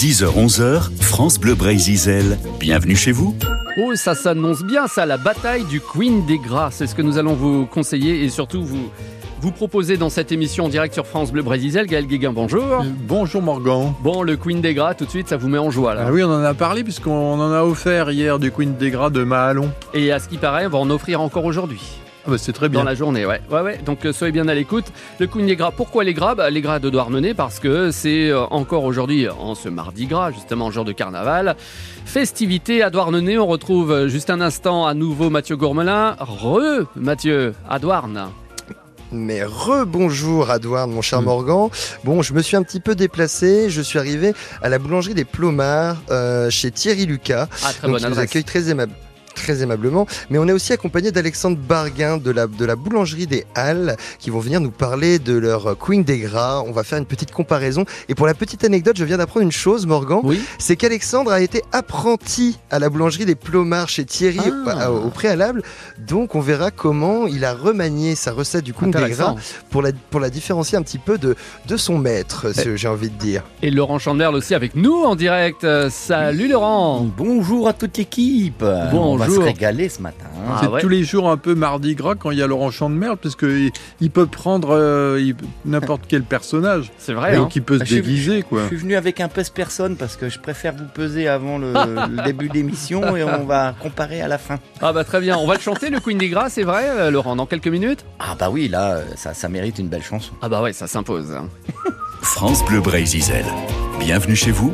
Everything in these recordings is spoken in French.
10h-11h, France Bleu Brésil, bienvenue chez vous. Oh, ça s'annonce bien, ça, la bataille du Queen des Gras. C'est ce que nous allons vous conseiller et surtout vous, vous proposer dans cette émission en direct sur France Bleu Brésil. Gaël Guéguin, bonjour. Bonjour Morgan. Bon, le Queen des Gras, tout de suite, ça vous met en joie là. Ah oui, on en a parlé puisqu'on en a offert hier du Queen des Gras de Mahalon. Et à ce qui paraît, on va en offrir encore aujourd'hui. Ah bah c'est très bien. Dans la journée, ouais. Ouais, ouais. Donc euh, soyez bien à l'écoute. Le Queen des Gras, pourquoi les Gras? Bah, Les Gras de Douarnenez parce que c'est euh, encore aujourd'hui, en ce mardi gras, justement, jour de carnaval. Festivité à Douarnenez. On retrouve euh, juste un instant à nouveau Mathieu Gourmelin. Re, Mathieu, à Douarn. Mais rebonjour Adouard, mon cher Morgan. Bon, je me suis un petit peu déplacé. Je suis arrivé à la boulangerie des Plomards euh, chez Thierry Lucas. Ah, très Donc, bonne nous accueille très aimable très aimablement, mais on est aussi accompagné d'Alexandre Barguin de la, de la boulangerie des Halles qui vont venir nous parler de leur Queen des Gras. On va faire une petite comparaison. Et pour la petite anecdote, je viens d'apprendre une chose, Morgan, Oui. c'est qu'Alexandre a été apprenti à la boulangerie des Plomards chez Thierry Ah. au, au préalable. Donc on verra comment il a remanié sa recette du Queen des. Gras pour la, pour la différencier un petit peu de, de son maître, ce- j'ai envie de dire. Et Laurent Chandlerle aussi avec nous en direct. Euh, Salut Laurent. Bonjour à toute l'équipe. On va se Bonjour. régaler ce matin. Ah c'est ouais. tous les jours un peu mardi gras quand il y a Laurent Champ de Merde parce qu'il il peut prendre euh, il- n'importe quel personnage. C'est vrai. et hein. qui peut se Je suis- déguiser quoi. Je suis venu avec un pèse-personne parce que je préfère vous peser avant le, le début d'émission et on va comparer à la fin. Ah bah très bien. On va le chanter le Queen des Gras, c'est vrai, euh, Laurent, dans quelques minutes? Ah bah oui, là, euh, ça, ça mérite une belle chanson. Ah bah ouais, ça s'impose. France Bleu Brésil, bienvenue chez vous.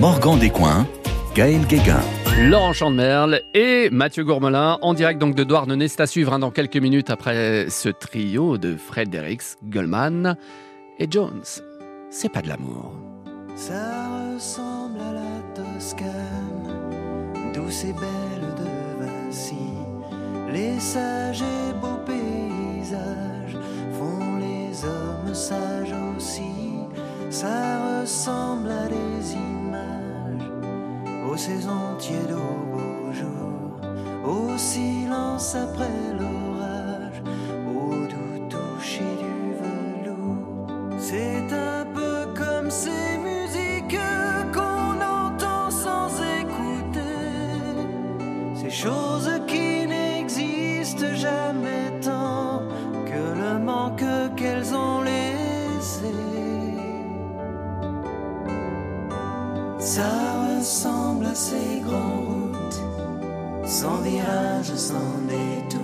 Morgan Descoings, Gaël Guéguin. Laurent Chandemerle et Mathieu Gourmelin en direct donc de Douarnenez. C'est à suivre hein, dans quelques minutes après ce trio de Fredericks, Goldman et Jones. C'est pas de l'amour. Ça ressemble à la Toscane, douce et belle de Vinci. Les sages et beaux paysages font les hommes sages aussi. Ça ressemble à des aux saisons tièdes, aux beaux jours, au silence après l'orage, routes, sans virage, sans détour.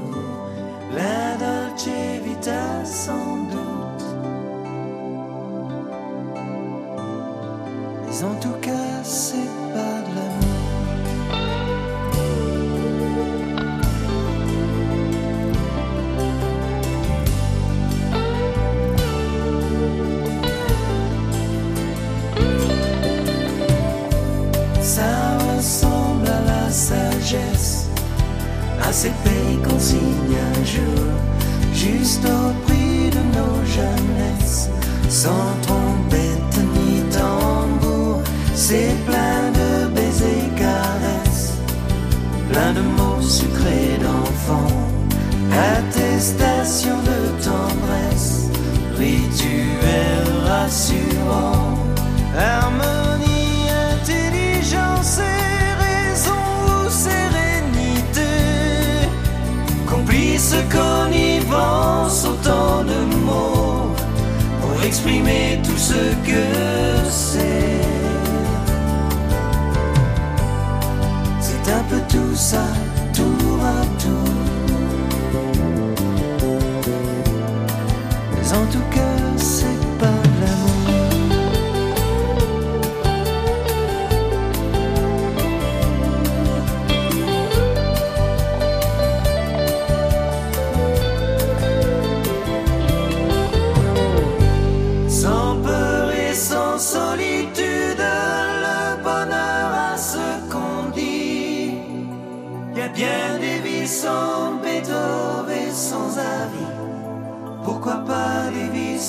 Sans trompette ni tambour. C'est plein de baisers caresses, plein de mots sucrés d'enfants, attestation de tendresse, rituel rassurant, harmonie, exprimer tout ce que c'est. C'est un peu tout ça,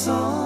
des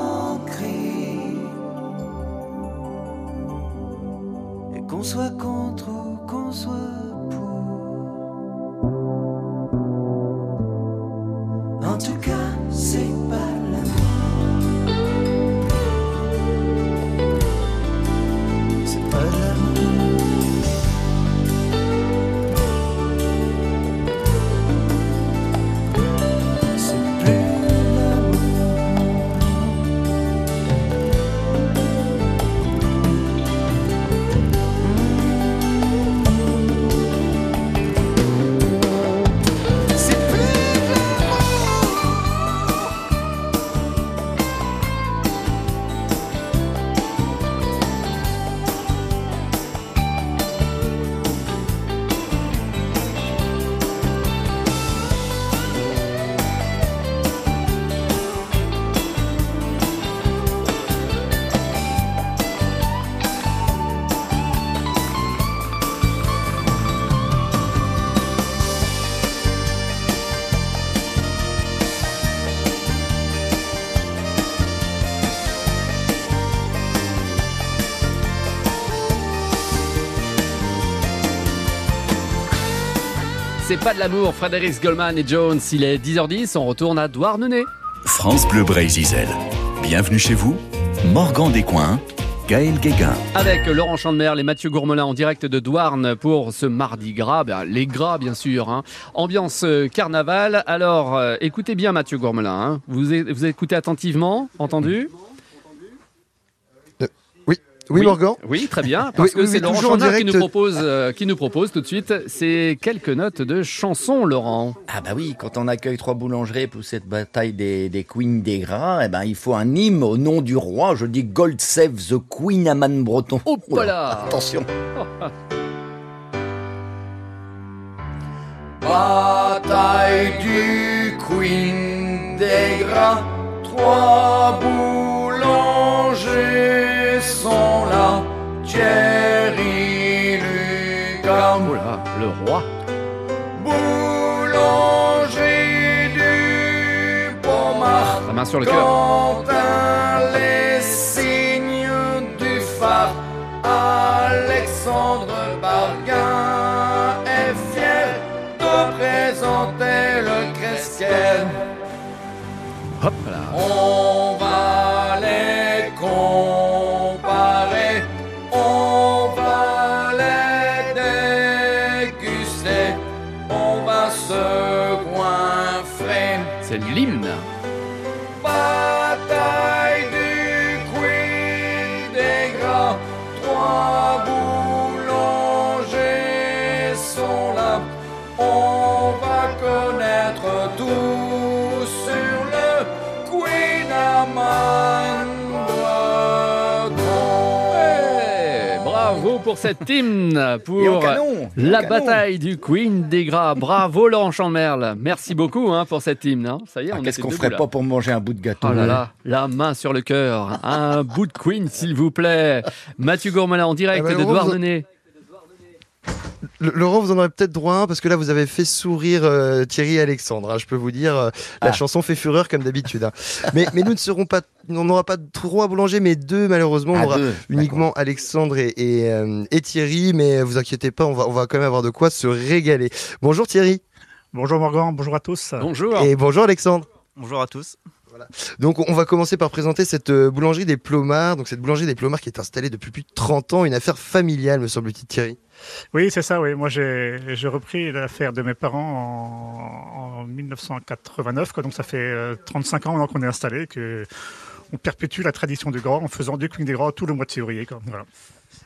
pas de l'amour, Frédéric Goldman et Jones. Il est 10h10, on retourne à Douarnenez. France Bleu Brésil. Bienvenue chez vous, Morgan Descoings, Gaël Guéguin. Avec Laurent Chandemerle et Mathieu Gourmelin en direct de Douarn pour ce mardi gras, ben, les gras bien sûr. hein. Ambiance euh, carnaval. Alors euh, écoutez bien Mathieu Gourmelin, hein. vous, vous écoutez attentivement, entendu? Oui, Morgan Oui, très bien, parce Oui, que oui, c'est Laurent Chandemerle qui nous propose, euh, qui nous propose tout de suite ces quelques notes de chansons, Laurent. Ah bah oui, quand on accueille trois boulangeries pour cette bataille des, des queens des gras, eh ben il faut un hymne au nom du roi. Je dis God save the Queen Aman Breton. Oh, voilà. Attention. Bataille du Queen des gras, trois boulangers main sur le cœur. Les signes du phare, Alexandre Barguin est fier de présenter le Cresquier. Hop là. On va les comparer, on va les déguster, on va se goinfrer. C'est l'hymne. Pour cet hymne, pour canon. la bataille du Queen des Gras. Bravo Laurent Chandemerle. Merci beaucoup hein, pour cet hymne. hein. Ça y est, Ah, on Qu'est-ce qu'on ferait là. pas pour manger un bout de gâteau Oh là là, la main sur le cœur. Un bout de Queen, s'il vous plaît. Mathieu Gourmelin en direct Ah bah, de Douarnenez. Laurent, vous en aurez peut-être droit à un parce que là, vous avez fait sourire euh, Thierry et Alexandre. hein, je peux vous dire, euh, la Ah. chanson fait fureur comme d'habitude. hein. mais, mais nous ne serons pas, on n'aura pas trois boulangers, mais deux malheureusement. on Ah, aura deux, uniquement Alexandre et, et, euh, et Thierry, mais vous inquiétez pas, on va, on va quand même avoir de quoi se régaler. Bonjour Thierry Bonjour Morgan, bonjour à tous. Bonjour. et bonjour Alexandre. Bonjour à tous. Donc on va commencer par présenter cette euh, boulangerie des Plomards. Donc cette boulangerie des Plomards qui est installée depuis plus de 30 ans, une affaire familiale me semble-t-il Thierry. Oui, c'est ça, oui. Moi, j'ai repris l'affaire de mes parents en, en 1989, quoi. donc ça fait euh, 35 ans maintenant qu'on est installé, que on perpétue la tradition du gras en faisant du queen des gras tout le mois de février. Quoi. Voilà.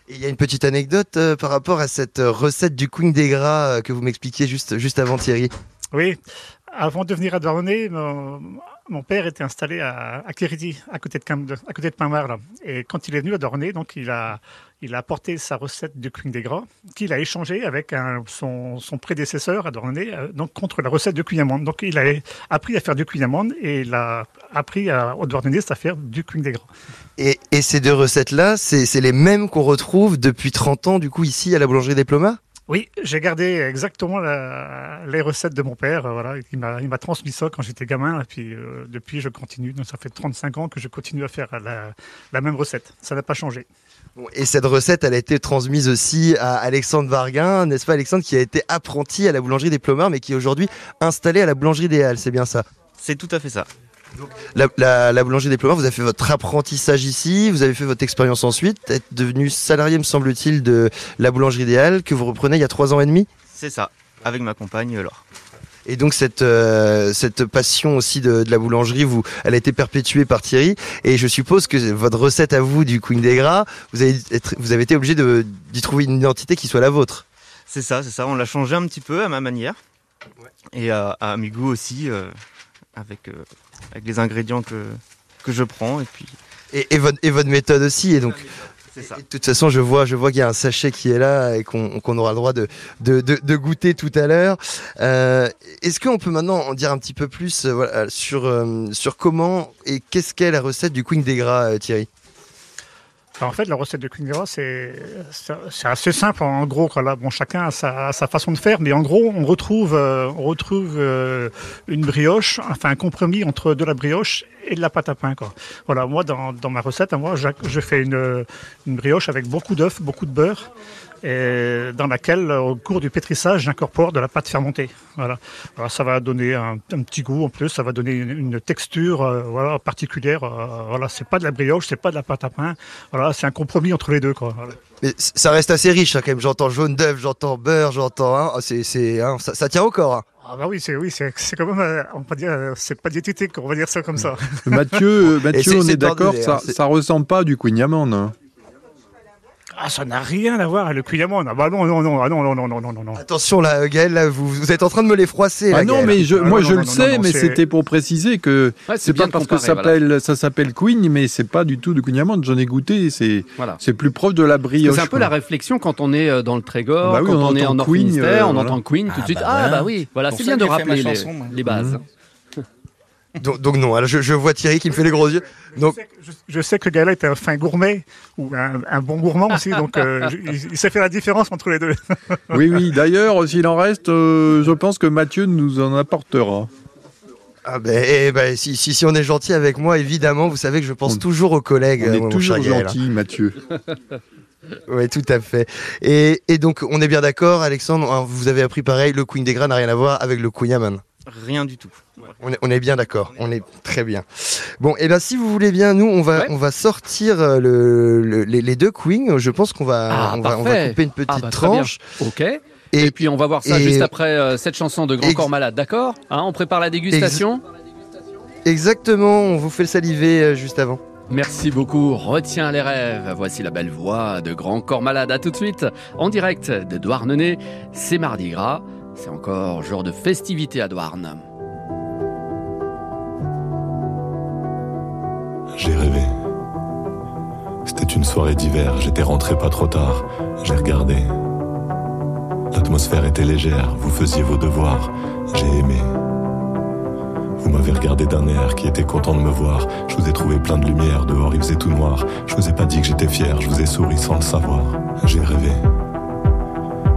Et il y a une petite anecdote euh, par rapport à cette euh, recette du Queen des Gras euh, que vous m'expliquiez juste, juste avant Thierry. Oui, avant de venir à Douarnenez, mon, père était installé à, à à côté de, à côté de Pinmar. Et quand il est venu à Douarnenez, donc il a, il a apporté sa recette du Queen des Gras, qu'il a échangé avec son, son prédécesseur à Douarnenez, euh, donc contre la recette de Queen Amande. Donc il a appris à faire du Queen Amande et il a appris à, au Douarnenez à faire du Queen des Gras. Et, et ces deux recettes-là, c'est les mêmes qu'on retrouve depuis 30 ans, du coup, ici à la boulangerie des Plomards Oui, j'ai gardé exactement la- les recettes de mon père. euh, Voilà, il m'a, il m'a transmis ça quand j'étais gamin, et puis euh, depuis je continue. Donc ça fait 35 ans que je continue à faire la, la même recette. Ça n'a pas changé. Et cette recette, elle a été transmise aussi à Alexandre Varguin, n'est-ce pas Alexandre, qui a été apprenti à la boulangerie des Plomards, mais qui est aujourd'hui installé à la boulangerie des Halles, c'est bien ça? C'est tout à fait ça. La, la, la boulangerie des Plomards, vous avez fait votre apprentissage ici, vous avez fait votre expérience ensuite, êtes devenu salarié, me semble-t-il, de la boulangerie idéale que vous reprenez il y a trois ans et demi. C'est ça, avec ma compagne Laure. Et donc cette euh, cette passion aussi de, de la boulangerie, vous, elle a été perpétuée par Thierry. Et je suppose que votre recette à vous du Queen des Gras, vous avez être- vous avez été obligé de d'y trouver une identité qui soit la vôtre. C'est ça, c'est ça. On l'a changé un petit peu à ma manière. Et à, à mes goûts aussi, euh, avec, euh, avec les ingrédients que, que je prends. Et puis, Et, et votre et votre méthode aussi. Et donc c'est ça. Et de toute façon, je vois, je vois qu'il y a un sachet qui est là et qu'on qu'on aura le droit de, de, de, de goûter tout à l'heure. Euh, Est-ce qu'on peut maintenant en dire un petit peu plus euh, voilà, sur, euh, sur comment et qu'est-ce qu'est la recette du Queen des Gras, Thierry? En fait, la recette de Gras, c'est assez simple. En gros, quoi. Là, bon, chacun a sa, façon de faire, mais en gros, on retrouve, euh, euh, une brioche, enfin un compromis entre de la brioche et de la pâte à pain. Voilà, moi, dans, ma recette, à moi, je, je fais une, une brioche avec beaucoup d'œufs, beaucoup de beurre, et dans laquelle, au cours du pétrissage, j'incorpore de la pâte fermentée. Voilà. Alors, ça va donner un, un petit goût en plus, ça va donner une, une texture euh, voilà, particulière. euh, voilà, c'est pas de la brioche, c'est pas de la pâte à pain. Voilà, c'est un compromis entre les deux. Quoi. Voilà. Mais ça reste assez riche hein, quand même. J'entends jaune d'œuf, j'entends beurre, j'entends. Hein, c'est, c'est, hein, ça, ça tient au corps. hein. Ah bah oui, c'est oui, c'est c'est quand même, euh, on va dire, euh, c'est pas diététique, on va dire ça comme ça. Mathieu, euh, Mathieu c'est- on c'est est d'accord, ça, ça ressemble pas à du Queen. Ah, ça n'a rien à voir avec le cuillamon. Ah bah non, non, non, ah non, non, non, non, non, non. Attention là, Gaël, là, vous, vous êtes en train de me les froisser. Ah là, non, Gaël. mais je, Ah moi non, je non, le non, sais, non, mais c'était pour préciser que Ouais, c'est pas de parce que ça voilà. s'appelle ça s'appelle Queen, mais c'est pas du tout du Queen Yaman. J'en ai goûté, c'est Voilà. c'est plus proche de la brioche. C'est un peu quoi. la réflexion quand on est euh, dans le Trégor, Bah oui, quand on on, est en Queen, euh, on voilà. entend Queen tout de Ah suite. bah ah voilà. bah oui, voilà, c'est bien de rappeler les, bases. Donc, donc non, alors je, je vois Thierry qui me fait les gros yeux. Donc Je sais que- Je, je sais que Gaël est un fin gourmet ou un, un bon gourmand aussi, donc euh, il, il sait faire la différence entre les deux. Oui, oui. D'ailleurs, s'il en reste, euh, je pense que Mathieu nous en apportera. ah ben, eh ben, si, si, si on est gentil avec moi, évidemment, vous savez que je pense On- toujours aux collègues. On euh, est mon toujours gentil, Mathieu. Oui, tout à fait. Et, et donc, on est bien d'accord, Alexandre, hein, vous avez appris pareil, le Queen des Gras n'a rien à voir avec le Queen Yaman. Rien du tout. On est, on est bien d'accord, on est très bien. Bon, et ben si vous voulez bien, nous, on va, Ouais. on va sortir euh, le, le- les, les deux Queens. Je pense qu'on va, Ah, on va, on va couper une petite Ah, bah, bien. tranche. Ok. Et, Et, puis on va voir ça et- juste après euh, cette chanson de Grand Ex- Corps Malade, d'accord? Hein, On prépare la dégustation? Exactement, on vous fait le saliver euh, juste avant. Merci beaucoup, retiens les rêves. Voici la belle voix de Grand Corps Malade. À tout de suite, en direct de Douarnenez. C'est Mardi Gras. C'est encore jour de festivité à Douarn. J'ai rêvé. C'était une soirée d'hiver, j'étais rentré pas trop tard. J'ai regardé. L'atmosphère était légère, vous faisiez vos devoirs. J'ai aimé. Vous m'avez regardé d'un air qui était content de me voir. Je vous ai trouvé plein de lumière, dehors il faisait tout noir. Je vous ai pas dit que j'étais fier, je vous ai souri sans le savoir. J'ai rêvé.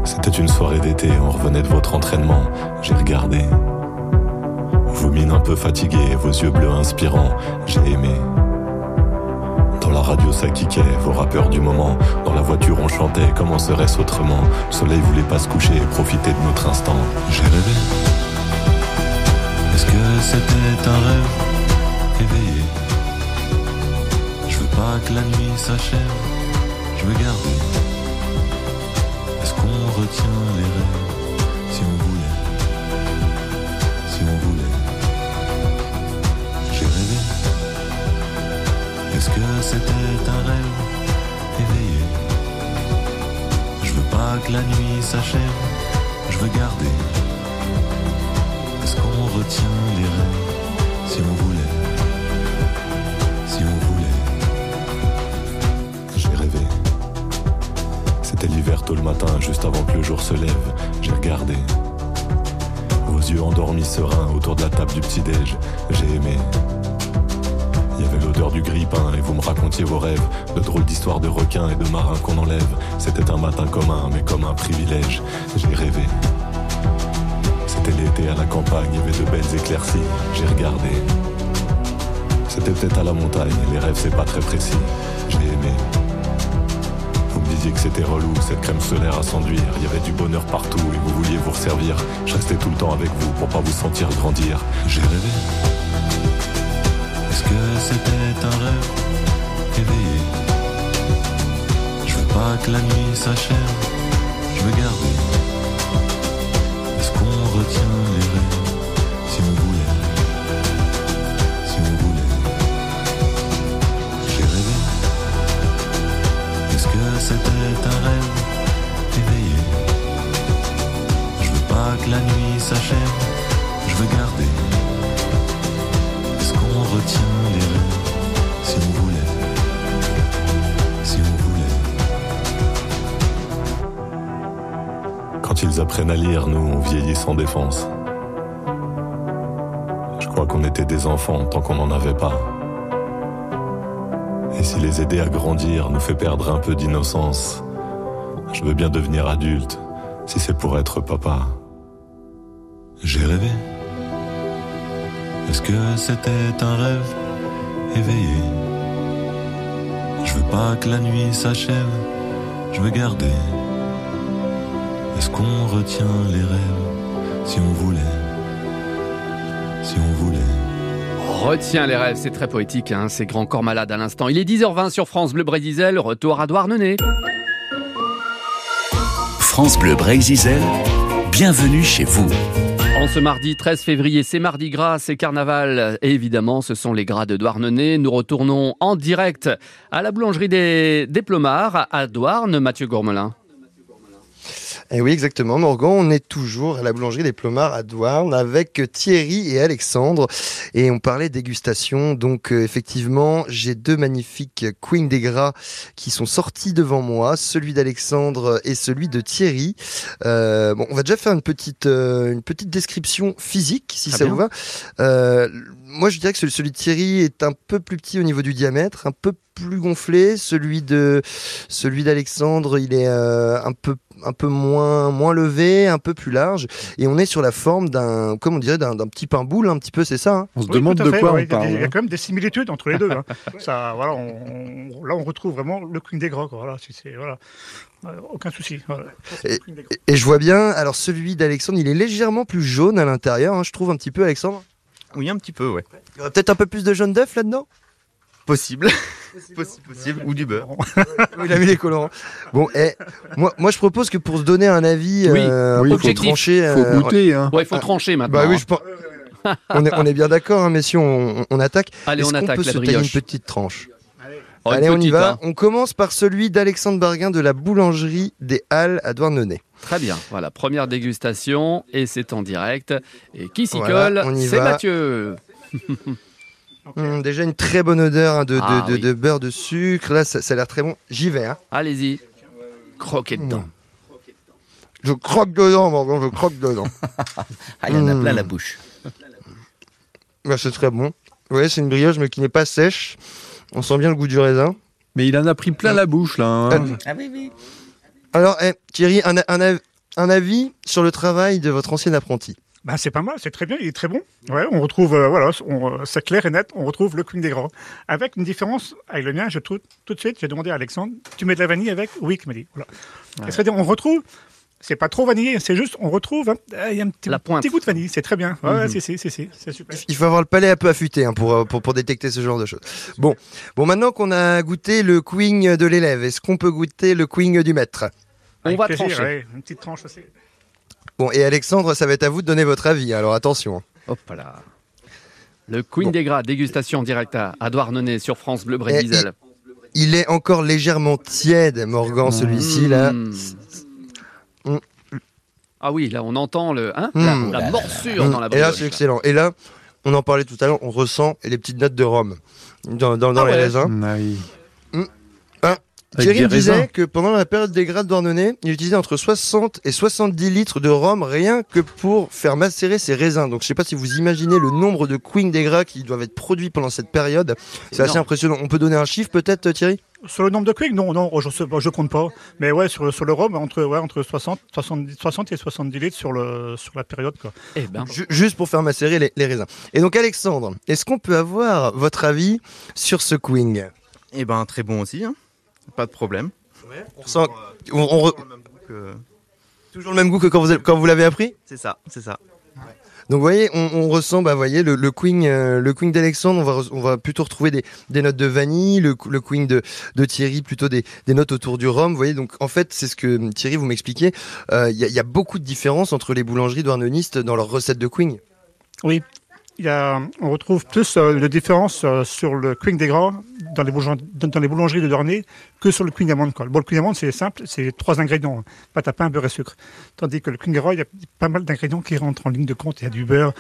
C'était une soirée d'été, on revenait de votre entraînement. J'ai regardé. Vos mines un peu fatiguées, vos yeux bleus inspirants. J'ai aimé. Dans la radio ça kickait, vos rappeurs du moment. Dans la voiture on chantait, comment serait-ce autrement? Le soleil voulait pas se coucher, profiter de notre instant. J'ai rêvé. Est-ce que c'était un rêve? Éveillé Je veux pas que la nuit s'achève, je veux garder. Est-ce qu'on retient les rêves si on voulait Si on voulait. J'ai rêvé. Est-ce que c'était un rêve éveillé? Je veux pas que la nuit s'achève, je veux garder. Est-ce qu'on retient les rêves si on voulait? Tôt le matin, juste avant que le jour se lève. J'ai regardé. Vos yeux endormis sereins autour de la table du petit-déj. J'ai aimé. Il y avait l'odeur du grille-pain et vous me racontiez vos rêves, de drôles d'histoires de requins et de marins qu'on enlève. C'était un matin commun, mais comme un privilège. J'ai rêvé. C'était l'été à la campagne, il y avait de belles éclaircies. J'ai regardé. C'était peut-être à la montagne, les rêves c'est pas très précis. Disiez que c'était relou, cette crème solaire à s'enduire. Il y avait du bonheur partout et vous vouliez vous resservir. Je restais tout le temps avec vous pour pas vous sentir grandir. J'ai rêvé. Est-ce que c'était un rêve éveillé? Je veux pas que la nuit s'achève, je veux garder. Est-ce qu'on retient les rêves? C'était un rêve éveillé Je veux pas que la nuit s'achève, je veux garder. Est-ce qu'on retient les rêves si on voulait Si on voulait Quand ils apprennent à lire, nous, on vieillit sans défense. Je crois qu'on était des enfants tant qu'on n'en avait pas. Si les aider à grandir nous fait perdre un peu d'innocence, je veux bien devenir adulte si c'est pour être papa. J'ai rêvé. Est-ce que c'était un rêve éveillé? Je veux pas que la nuit s'achève, je veux garder. Est-ce qu'on retient les rêves si on voulait Si on voulait? Retiens les rêves, c'est très poétique, hein, c'est Grand Corps Malade à l'instant. Il est 10h20 sur France Bleu Brésil, retour à Douarnenez. France Bleu Brésil, bienvenue chez vous. En ce mardi 13 février, c'est Mardi Gras, c'est Carnaval, et évidemment, ce sont les gras de Douarnenez. Nous retournons en direct à la boulangerie des, des Plomards, à Douarn, Mathieu Gourmelin. Et oui, exactement, Morgan. On est toujours à la boulangerie des Plomards à Douarn avec Thierry et Alexandre. Et on parlait dégustation. Donc, euh, effectivement, j'ai deux magnifiques Queen des Gras qui sont sortis devant moi. Celui d'Alexandre et celui de Thierry. Euh, bon, on va déjà faire une petite, euh, une petite description physique, si Très ça bien. vous va. Euh, moi, je dirais que celui, celui de Thierry est un peu plus petit au niveau du diamètre, un peu plus gonflé. Celui de, celui d'Alexandre, il est euh, un peu un peu moins moins levé, un peu plus large, et on est sur la forme d'un, comme on dirait, d'un petit pain boule, un petit peu, c'est ça. hein? On se Oui, demande de fait, quoi ouais, on il y a des- parle. Il y a hein. quand même des similitudes entre les deux. hein. Ça, voilà, on- on- là, on retrouve vraiment le Queen des quoi. Voilà, c'est- voilà. Euh, aucun souci. voilà. Et je vois bien, alors celui d'Alexandre, il est légèrement plus jaune à l'intérieur, hein, je trouve un petit peu, Alexandre? Oui, un petit peu, ouais. Il y aurait peut-être un peu plus de jaune d'œuf là-dedans? Possible. possible, possible. Ou du beurre. Il a mis les colorants. Bon, et moi, moi, je propose que pour se donner un avis, Oui, euh, oui, faut objectif. trancher. Faut euh, goûter. Hein. Ouais, il faut trancher maintenant. Bah oui, hein. je pense. on, est, on est bien d'accord, hein, messieurs, on, on attaque. Allez, Est-ce on qu'on attaque peut la se tailler une petite tranche Oh, une Allez, on y petite, va. hein. On commence par celui d'Alexandre Barguin de la boulangerie des Halles à Douarnenez. Très bien. Voilà, première dégustation et c'est en direct. Et qui s'y Voilà, colle on y C'est va. Mathieu. Hum, déjà une très bonne odeur hein, de, Ah de- oui. de beurre de sucre. Là, ça, ça a l'air très bon. J'y vais. Hein. Allez-y. Croquez dedans. Je croque dedans, Morgan, je croque dedans. Ah, il y en a Mmh. plein la bouche. Bah, c'est très bon. Ouais, c'est une brioche, mais qui n'est pas sèche. On sent bien le goût du raisin. Mais il en a pris plein la bouche là. hein. Ah oui, oui. Alors, eh, Thierry, un, un av- un avis sur le travail de votre ancien apprenti? Bah, c'est pas mal, c'est très bien, il est très bon. Ouais, on retrouve, euh, voilà, on, euh, c'est clair et net, on retrouve le Queen des Gras. Avec une différence, avec le mien, je trouve, tout de suite, j'ai demandé à Alexandre, tu mets de la vanille avec Oui, il m'a dit. Voilà. Et C'est-à-dire, on retrouve, c'est pas trop vanillé, c'est juste, on retrouve, hein, il y a un petit, La pointe. petit goût de vanille, c'est très bien. Ouais, ouais, Mhm. si, si, si, c'est super. Il faut avoir le palais un peu affûté hein, pour, euh, pour, pour détecter ce genre de choses. Bon, bon maintenant qu'on a goûté le queen de l'élève, est-ce qu'on peut goûter le queen du maître? On va plaisir, trancher. ouais, une petite tranche aussi. Bon, et Alexandre, ça va être à vous de donner votre avis, alors attention. Hop là. Le Queen Bon. des Gras, dégustation en direct à, à Douarnenez sur France Bleu Brésil. Il est encore légèrement tiède, Morgan, celui-ci, là. Mmh. Mmh. Ah oui, là on entend le, hein, Mmh. la, la morsure dans la Et là, brioche. c'est excellent. Et là, on en parlait tout à l'heure, on ressent les petites notes de rhum dans, dans, dans Ah les ouais. raisins. Ah oui. Thierry me disait raisins. que pendant la période des grades douarnenez, il utilisait entre 60 et 70 litres de rhum rien que pour faire macérer ses raisins. Donc je sais pas si vous imaginez le nombre de queen des gras qui doivent être produits pendant cette période. C'est assez impressionnant. On peut donner un chiffre peut-être Thierry? Sur le nombre de Queen, non, non, je pas, je compte pas. Mais ouais, sur, sur le rhum, entre, ouais, entre 60, 70, 60 et 70 litres sur, le, sur la période, quoi. Eh ben, Ju- Juste pour faire macérer les, les raisins. Et donc Alexandre, est-ce qu'on peut avoir votre avis sur ce queen Et ben, très bon aussi. hein. Pas de problème. On sent on- on re- Que- toujours le même goût que quand vous, avez- quand vous l'avez appris? C'est ça, c'est ça. Donc vous voyez, on, on ressent, bah, vous voyez, le, le Queen, euh, le Queen d'Alexandre, on va, re- on va plutôt retrouver des, des notes de vanille, le, le Queen de, de Thierry, plutôt des, des notes autour du rhum. Vous voyez, donc en fait, c'est ce que hum, Thierry vous m'expliquez. euh, Il y, a, il y a beaucoup de différences entre les boulangeries douarneniste dans leurs recettes de Queen. Oui, il y a, on retrouve plus euh, de différence euh, sur le Queen des Gras dans les, boulangeries, dans dans les boulangeries de Dornay que sur le Queen d'amande. quoi. Bon, le Queen d'amande, c'est simple, c'est trois ingrédients, hein. pâte à pain, beurre et sucre. Tandis que le Queen des Gras, il y a pas mal d'ingrédients qui rentrent en ligne de compte. Il y a du beurre,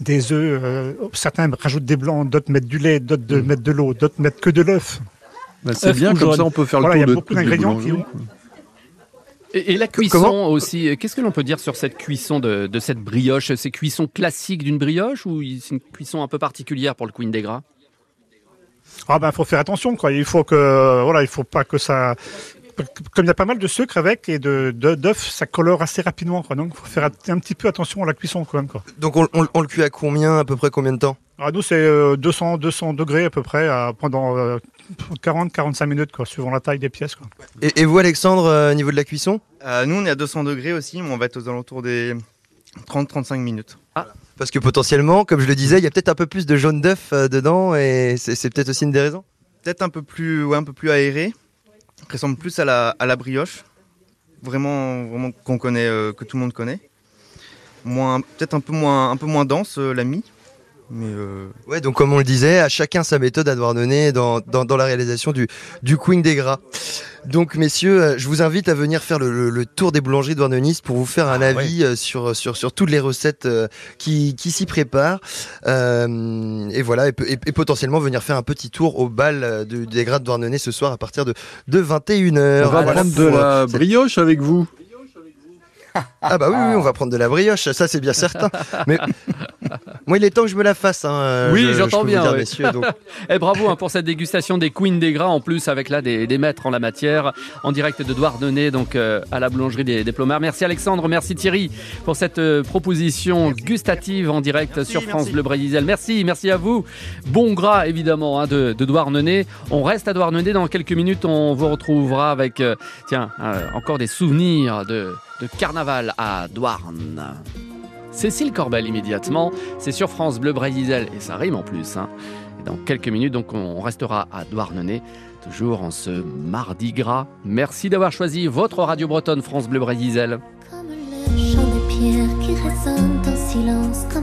des œufs, euh, certains rajoutent des blancs, d'autres mettent du lait, d'autres de- mettent de l'eau, d'autres mettent que de l'œuf. Bah, c'est bien, comme jaune. ça on peut faire Voilà, le il y a beaucoup d'ingrédients qui. Et, et la cuisson Comment aussi, euh, qu'est-ce que l'on peut dire sur cette cuisson de, de cette brioche? C'est cuisson classique d'une brioche ou c'est une cuisson un peu particulière pour le Queen des Gras? Ah ben, faut faire attention, quoi. Il faut que, voilà, il faut pas que ça, comme il y a pas mal de sucre avec et de d'œufs, ça colore assez rapidement, quoi. Donc, faut faire un petit peu attention à la cuisson, quand même, quoi. Donc on, on- on le cuit à combien, à peu près combien de temps? Ah, nous, c'est euh, 200, 200 degrés à peu près euh, pendant 40-45 minutes, quoi, suivant la taille des pièces, quoi. et, et vous, Alexandre, euh, au niveau de la cuisson? Euh, nous, on est à 200 degrés aussi, mais on va être aux alentours des 30-35 minutes. Parce que potentiellement, comme je le disais, il y a peut-être un peu plus de jaune d'œuf euh, dedans et c'est peut-être aussi une des raisons? Peut-être un peu plus, ouais, un peu plus aéré, ressemble plus à la, brioche, vraiment, vraiment qu'on connaît, euh, que tout le monde connaît. Peut-être un peu moins, un peu moins dense euh, la mie, mais euh, Ouais, donc comme on le disait, à chacun sa méthode à Douarnenez dans, dans, dans la réalisation du, du Queen des Gras. Donc messieurs, euh, je vous invite à venir faire le, le- le tour des boulangeries douarnenistes pour vous faire un avis euh, sur, sur, sur toutes les recettes qui, qui s'y préparent. Euh, et voilà, et, pe- et- et potentiellement venir faire un petit tour au bal de- des Gras de Douarnenez ce soir à partir de, de 21h. On va prendre de la brioche avec vous. Ah bah oui, oui, on va prendre de la brioche, ça c'est bien certain. Mais moi, il est temps que je me la fasse. Hein, Oui, je- je j'entends bien, dire, oui. messieurs. Donc, Et bravo hein, pour cette dégustation des Queen des Gras, en plus avec là des, des maîtres en la matière, en direct de Douarnenez, donc euh, à la boulangerie des, des Plomards. Merci Alexandre, merci Thierry pour cette euh, proposition gustative en direct sur France Bleu Brésil. Merci, merci à vous. Bon gras évidemment hein, de, de Douarnenez. On reste à Douarnenez dans quelques minutes, on vous retrouvera avec euh, tiens euh, encore des souvenirs de, de carnaval à Douarn. Cécile Corbel immédiatement, c'est sur France Bleu Brésil et ça rime en plus. hein. Dans quelques minutes, donc, on restera à Douarnenez, toujours en ce mardi gras. Merci d'avoir choisi votre radio bretonne France Bleu Brésil. Comme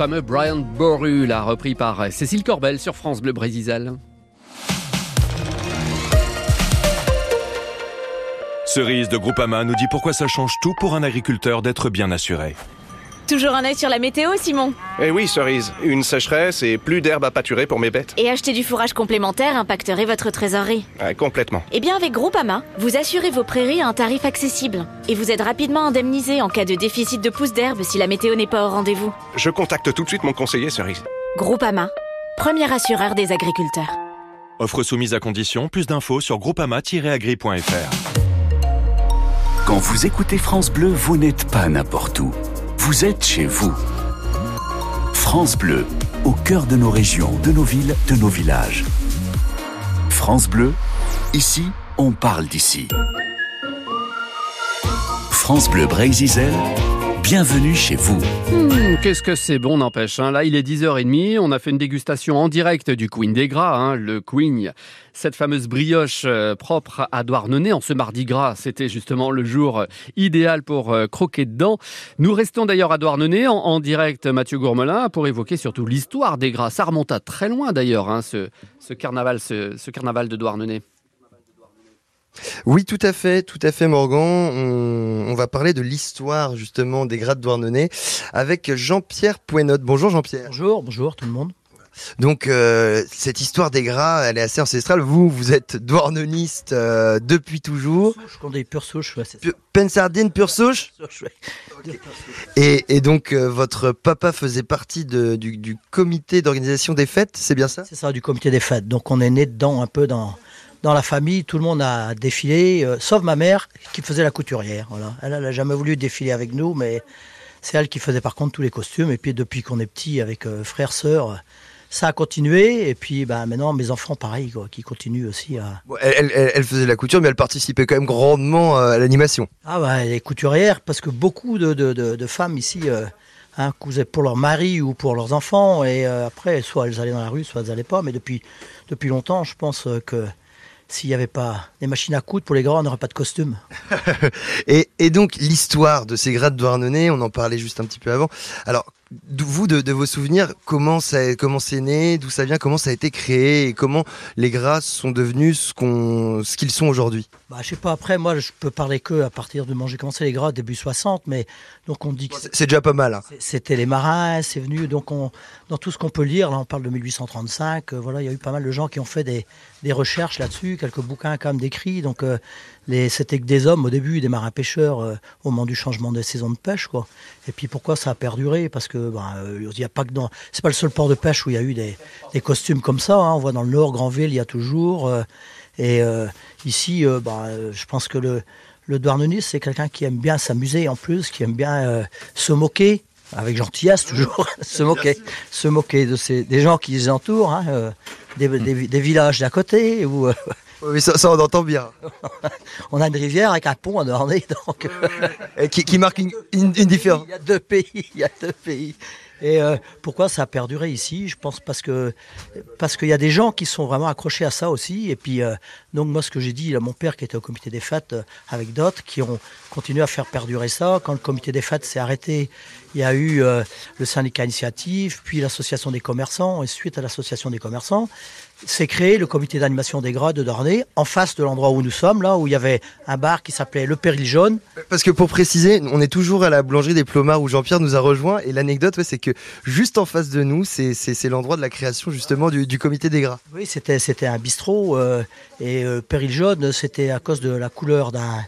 fameux Brian Boru, là, repris par Cécile Corbel sur France Bleu Brésil. Cerise de Groupama nous dit pourquoi ça change tout pour un agriculteur d'être bien assuré. Toujours un œil sur la météo, Simon Eh oui, Cerise, une sécheresse et plus d'herbe à pâturer pour mes bêtes. Et acheter du fourrage complémentaire impacterait votre trésorerie. Ouais, complètement. Eh bien, avec Groupama, vous assurez vos prairies à un tarif accessible. Et vous êtes rapidement indemnisé en cas de déficit de pousse d'herbe si la météo n'est pas au rendez-vous. Je contacte tout de suite mon conseiller, Cerise. Groupama, premier assureur des agriculteurs. Offre soumise à condition, plus d'infos sur groupama-agri.fr. Quand vous écoutez France Bleu, vous n'êtes pas n'importe où. Vous êtes chez vous. France Bleu, au cœur de nos régions, de nos villes, de nos villages. France Bleu, ici, on parle d'ici. France Bleu Brésil, bienvenue chez vous. Hmm, Qu'est-ce que c'est bon, n'empêche. hein. Là, il est 10h30. On a fait une dégustation en direct du Queen des Gras, hein, le Queen. Cette fameuse brioche euh, propre à Douarnenez en ce mardi gras. C'était justement le jour euh, idéal pour euh, croquer dedans. Nous restons d'ailleurs à Douarnenez en, direct, Mathieu Gourmelin, pour évoquer surtout l'histoire des Gras. Ça remonte à très loin d'ailleurs, hein, ce, carnaval, ce carnaval de Douarnenez. Oui, tout à fait, tout à fait, Morgan. On, on va parler de l'histoire justement des grades Douarnenez avec Jean-Pierre Pouenotte. Bonjour Jean-Pierre. Bonjour, bonjour tout le monde. Donc euh, cette histoire des gras, elle est assez ancestrale. Vous, vous êtes douarneniste euh, depuis toujours. Je connais pure souche, ouais, Pensardine pure souche. ouais. Et, et donc euh, votre papa faisait partie de- du, du comité d'organisation des fêtes, c'est bien ça? C'est ça, du comité des fêtes. Donc on est né dedans un peu dans, dans la famille. Tout le monde a défilé, euh, sauf ma mère qui faisait la couturière. Voilà. Elle, elle a jamais voulu défiler avec nous, mais c'est elle qui faisait par contre tous les costumes. Et puis depuis qu'on est petit avec euh, frères, sœurs, ça a continué. Et puis bah, maintenant, mes enfants, pareil, quoi, qui continuent aussi à... Elle, elle- elle- elle faisait la couture, mais elle participait quand même grandement euh, à l'animation. Ah bah, les couturières, parce que beaucoup de, de- de- de femmes ici euh, hein, cousaient pour leur mari ou pour leurs enfants, et après, soit elles allaient dans la rue, soit elles n'allaient pas, mais depuis, depuis longtemps, je pense que s'il n'y avait pas des machines à coudre pour les grands, on n'aurait pas de costume. Et, et donc l'histoire de ces grades Douarnenez, on en parlait juste un petit peu avant. Alors vous, de, de vos souvenirs, comment ça, comment c'est né, d'où ça vient, comment ça a été créé, et comment les gras sont devenus ce qu'on, ce qu'ils sont aujourd'hui? Bah, je sais pas, après, moi, je peux parler que à partir de... Bon, j'ai commencé les gras début 60, mais donc on dit que... C'est déjà pas mal. hein. C'était les marins, c'est venu, donc on, dans tout ce qu'on peut lire, là on parle de 1835, euh, voilà, il y a eu pas mal de gens qui ont fait des, des recherches là-dessus, quelques bouquins quand même décrits, donc euh, c'était que des hommes au début, des marins pêcheurs euh, au moment du changement de saison de pêche, quoi. Et puis pourquoi ça a perduré? Parce que ben, euh, il y a pas que dans, c'est pas le seul port de pêche où il y a eu des, costumes comme ça, hein. on voit dans le Nord, Granville, il y a toujours, euh, et euh, ici, euh, ben, euh, je pense que le le c'est quelqu'un qui aime bien s'amuser en plus, qui aime bien euh, se moquer, avec gentillesse toujours, se moquer, de ces, des gens qui les entourent, hein, euh, des, villages d'à côté. Euh, Oui, ça, ça, on entend bien. on a une rivière avec un pont à Douarnenez, donc qui, qui marque une, une- une différence. il y a deux pays, il y a deux pays. Et euh, pourquoi ça a perduré ici? Je pense parce que parce qu'il y a des gens qui sont vraiment accrochés à ça aussi. Et puis euh, donc moi ce que j'ai dit, là, mon père qui était au comité des fêtes euh, avec d'autres qui ont continué à faire perdurer ça. Quand le comité des fêtes s'est arrêté, il y a eu euh, le syndicat initiative, puis l'association des commerçants. Et suite à l'association des commerçants, s'est créé le comité d'animation des gras de Dornay en face de l'endroit où nous sommes, là où il y avait un bar qui s'appelait Le Péril Jaune. Parce que pour préciser, on est toujours à la boulangerie des Plomards où Jean-Pierre nous a rejoint. Et l'anecdote, ouais, c'est que juste en face de nous, c'est, l'endroit de la création justement du, du comité des gras. Oui, c'était c'était un bistrot euh, et euh, Péril jaune, c'était à cause de la couleur d'un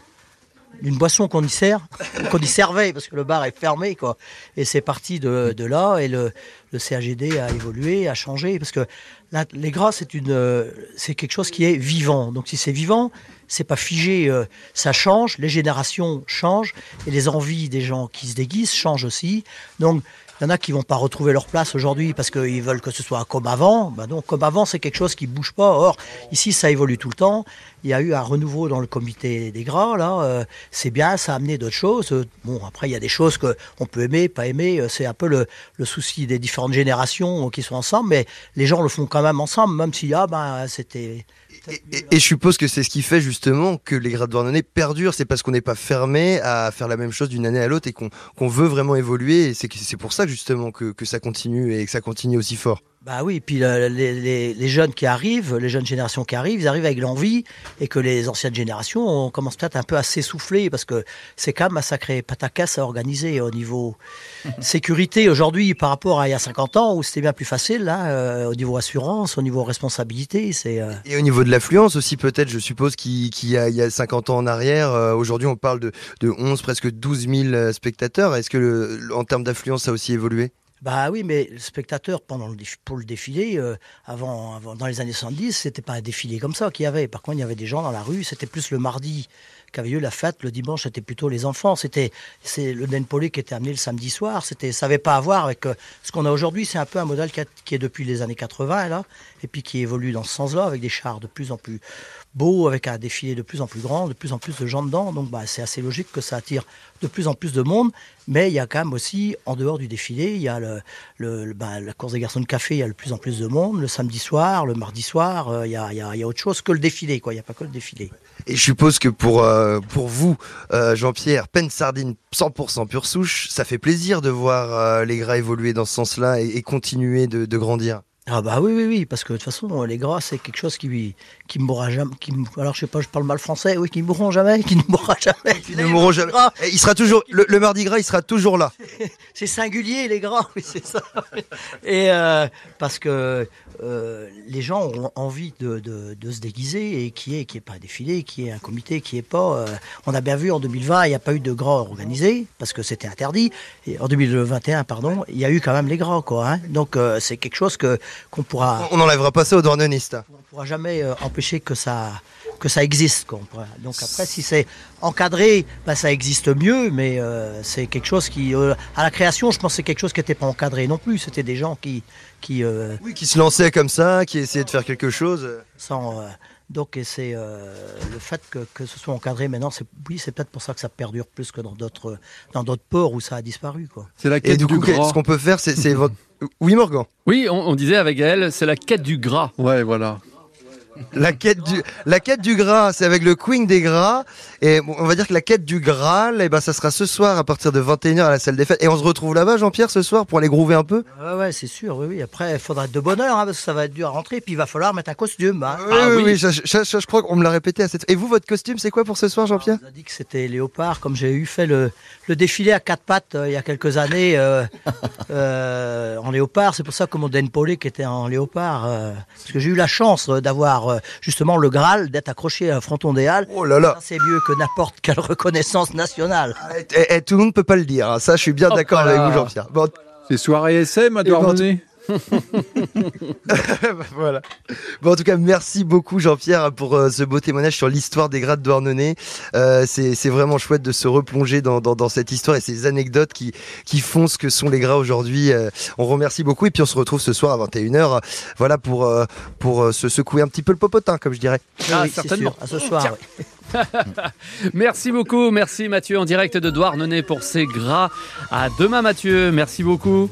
d'une boisson qu'on y servait parce que le bar est fermé quoi. Et c'est parti de, là et le, CAGD a évolué, a changé parce que les gras euh, c'est quelque chose qui est vivant. Donc si c'est vivant, c'est pas figé, euh, ça change, les générations changent et les envies des gens qui se déguisent changent aussi. Donc il y en a qui vont pas retrouver leur place aujourd'hui parce qu'ils veulent que ce soit comme avant. Bah donc comme avant, c'est quelque chose qui bouge pas. Or ici, ça évolue tout le temps. Il y a eu un renouveau dans le comité des gras là. euh, c'est bien, ça a amené d'autres choses. Bon après, il y a des choses que on peut aimer, pas aimer. Euh, C'est un peu le, le souci des différentes générations euh, qui sont ensemble, mais les gens le font quand même ensemble, même si ah ben c'était Et, et je suppose que c'est ce qui fait justement que les grades Douarnenez perdurent. C'est parce qu'on n'est pas fermé à faire la même chose d'une année à l'autre et qu'on veut vraiment évoluer. Et c'est pour ça justement que, que ça continue et que ça continue aussi fort. Bah oui, puis les, les- les jeunes qui arrivent, les jeunes générations qui arrivent, ils arrivent avec l'envie et que les anciennes générations, on commence peut-être un peu à s'essouffler parce que c'est quand même un sacré pataquès à organiser au niveau sécurité aujourd'hui par rapport à il y a 50 ans où c'était bien plus facile, là, euh, au niveau assurance, au niveau responsabilité, c'est... euh, Et au niveau de l'affluence aussi, peut-être, je suppose qu'il y, a- il y a 50 ans en arrière, euh, aujourd'hui on parle de, de 11, presque 12 000 spectateurs. Est-ce que le- en termes d'affluence, ça a aussi évolué? Bah oui, mais le spectateur pendant le pour le défilé, euh, avant, avant, dans les années 70, c'était pas un défilé comme ça qu'il y avait. Par contre, il y avait des gens dans la rue. C'était plus le mardi qu'avait eu la fête. Le dimanche, c'était plutôt les enfants. C'était c'est le Denpolé qui était amené le samedi soir. C'était ça n'avait pas à voir avec euh, ce qu'on a aujourd'hui. C'est un peu un modèle qui, qui est depuis les années 80 là, et puis qui évolue dans ce sens-là avec des chars de plus en plus beaux, avec un défilé de plus en plus grand, de plus en plus de gens dedans. Donc bah, c'est assez logique que ça attire de plus en plus de monde. Mais il y a quand même aussi, en dehors du défilé, il y a le, bah, la course des garçons de café, il y a de plus en plus de monde. Le samedi soir, le mardi soir, euh, il y, a, y a- y a autre chose que le défilé. quoi. Il n'y a pas que le défilé. Et je suppose que pour, euh, vous, euh, Jean-Pierre, peine sardine 100% pure souche, ça fait plaisir de voir les gras évoluer dans ce sens-là et, continuer de grandir. Ah bah oui, oui, oui, parce que de toute façon, les gras, c'est quelque chose qui, qui ne mourra jamais. Qui, alors, je sais pas, je parle mal français, oui, qui ne mourront jamais, qui ne mourra jamais. Ils ne mourront jamais. Et il sera toujours, le, le mardi gras, il sera toujours là. C'est singulier, les gras, oui, c'est ça. Et euh, parce que euh, les gens ont envie de, de- de se déguiser et qui est qui est pas un défilé, qui est un comité, qui est pas. euh, on a bien vu en 2020, il n'y a pas eu de gras organisé parce que c'était interdit. Et en 2021, pardon, il y a eu quand même les gras, quoi. hein. Donc euh, c'est quelque chose que qu'on pourra. On n'enlèvera pas ça aux douarnenistes. On pourra jamais empêcher que ça que ça existe. Quoi. Donc après, si c'est encadré, bah, ça existe mieux, mais euh, c'est quelque chose qui, euh, à la création, je pense que c'est quelque chose qui n'était pas encadré non plus. C'était des gens qui, qui, euh, Oui, qui se lançaient comme ça, qui essayaient de faire quelque chose. sans, euh, donc et c'est euh, le fait que, que ce soit encadré maintenant, c'est oui, c'est peut-être pour ça que ça perdure plus que dans d'autres dans d'autres ports où ça a disparu. Quoi. C'est la Et quête du du coup, gras. ce qu'on peut faire, c'est c'est votre. Oui, Morgan. Oui, on, on disait avec elle, c'est la quête du gras. Ouais, voilà. La quête du, la quête du gras, c'est avec le Queen des gras. Et on va dire que la quête du Graal, eh ben, ça sera ce soir à partir de 21h à la salle des fêtes. Et on se retrouve là-bas, Jean-Pierre, ce soir pour aller groover un peu? Ouais, ouais, c'est sûr. Oui, oui. Après, il faudra être de bonne heure, hein, parce que ça va être dur à rentrer. Puis il va falloir mettre un costume. hein. Oui, oui, oui, ça, je crois qu'on me l'a répété à cette. Et vous, votre costume, c'est quoi pour ce soir, Jean-Pierre? On a dit que c'était léopard, comme j'ai eu fait le, le défilé à quatre pattes euh, il y a quelques années euh, euh, en léopard. C'est pour ça que mon Den Paulet qui était en léopard. euh, parce que j'ai eu la chance euh, d'avoir euh, justement le Graal, d'être accroché à un fronton des Halles. Oh là là C'est mieux que n'importe quelle reconnaissance nationale. Et, et tout le monde peut pas le dire. hein. Ça, je suis bien Oh d'accord avec vous, Jean-Pierre. Bon, C'est soirée SM à Douarnenez. voilà. Bon, en tout cas, merci beaucoup, Jean-Pierre, pour euh, ce beau témoignage sur l'histoire des grades Douarnenez. Euh, c'est vraiment chouette de se replonger dans, dans, dans cette histoire et ces anecdotes qui, qui font ce que sont les gras aujourd'hui. Euh, on remercie beaucoup et puis on se retrouve ce soir à 21h. euh, Voilà, pour, euh, pour euh, se secouer un petit peu le popotin, comme je dirais. Ah, Oui, certainement. À ce soir. Merci beaucoup, merci Mathieu en direct de Douarnenez pour ces gras. À demain Mathieu, merci beaucoup.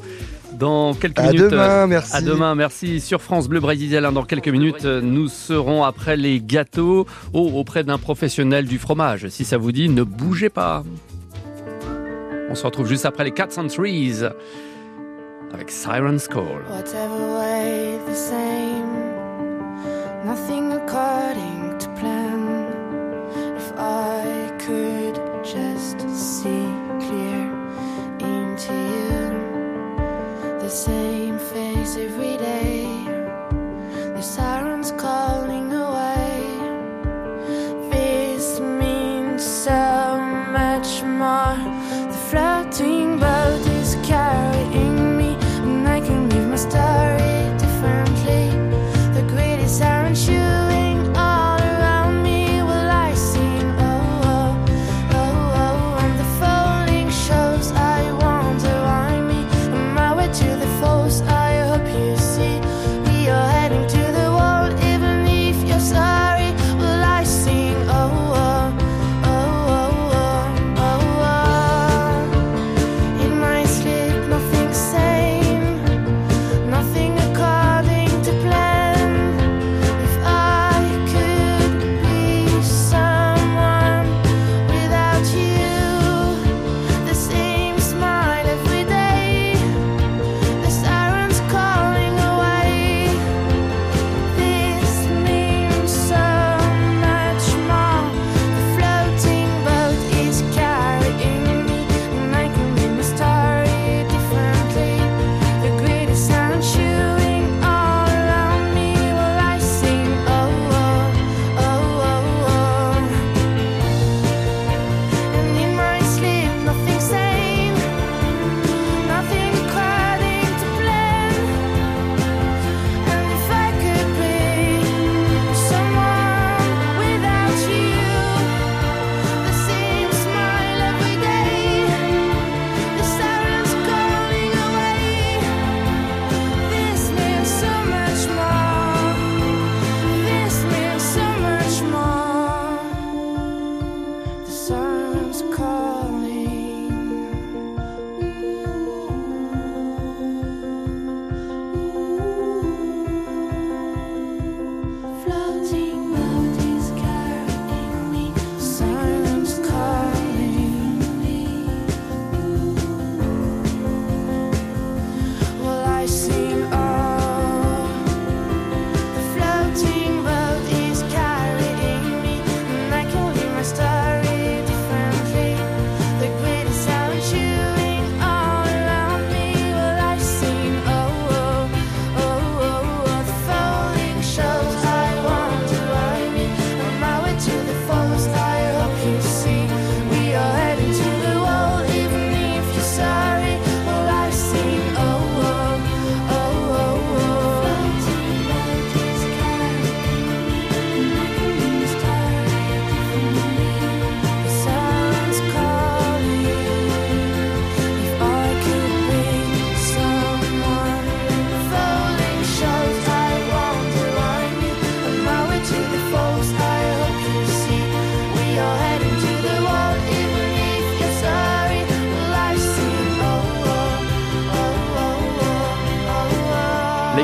Dans quelques À minutes. demain, euh, merci. À demain, merci. Sur France Bleu Brésil, dans quelques minutes, euh, nous serons après les gâteaux oh, auprès d'un professionnel du fromage. Si ça vous dit, ne bougez pas. On se retrouve juste après les Cats and Trees avec Siren's Call. Whatever way the same,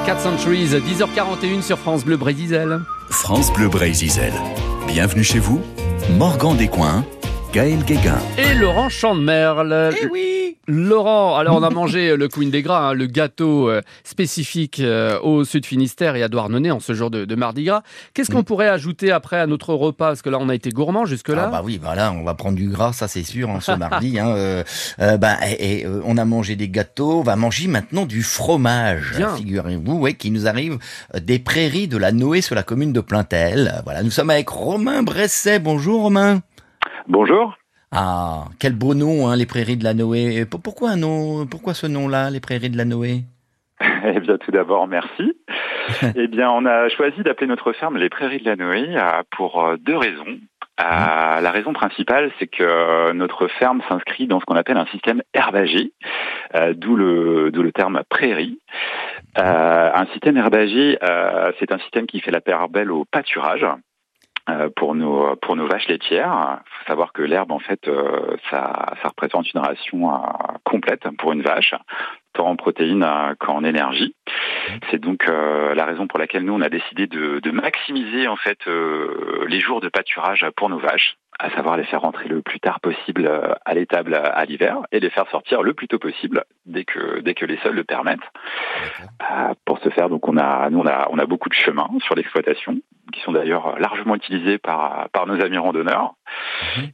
4 Centuries, 10h41 sur France Bleu Brésil. France Bleu Brésil. Bienvenue chez vous, Morgan Descoings, Gaël Guéguin. Et Laurent Chandemerle. Eh oui Laurent, alors on a mangé le Queen des Gras, hein, le gâteau euh, spécifique euh, au Sud Finistère et à Douarnenez en ce jour de, de Mardi Gras. Qu'est-ce qu'on pourrait ajouter après à notre repas? Parce que là, on a été gourmand jusque-là. Ah bah oui, voilà, on va prendre du gras, ça c'est sûr, hein, ce mardi. Hein, euh, euh, bah, et, et, euh, on a mangé des gâteaux, on va manger maintenant du fromage. Figurez-vous, ouais, qui nous arrive euh, des prairies de la Noé sur la commune de Plaintel. Voilà, nous sommes avec Romain Bresset. Bonjour Romain. Bonjour. Ah, quel beau nom, hein, les prairies de la Noé. Pour- Pourquoi un nom Pourquoi ce nom-là, les prairies de la Noé? Eh bien, tout d'abord, merci. eh bien, on a choisi d'appeler notre ferme les Prairies de la Noé euh, pour euh, deux raisons. Euh, la raison principale, c'est que notre ferme s'inscrit dans ce qu'on appelle un système herbagé, euh, d'où le, terme prairie. Euh, un système herbagé, c'est un système qui fait la part belle au pâturage. Euh, Pour nos pour nos vaches laitières, il faut savoir que l'herbe en fait euh, ça ça représente une ration euh, complète pour une vache, tant en protéines qu'en énergie. C'est donc la raison pour laquelle nous on a décidé de, de maximiser en fait les jours de pâturage pour nos vaches, à savoir les faire rentrer le plus tard possible euh, à l'étable à, l'hiver et les faire sortir le plus tôt possible dès que dès que les sols le permettent. Euh, pour ce faire, donc on a nous on a on a beaucoup de chemins sur l'exploitation qui sont d'ailleurs largement utilisés par par nos amis randonneurs.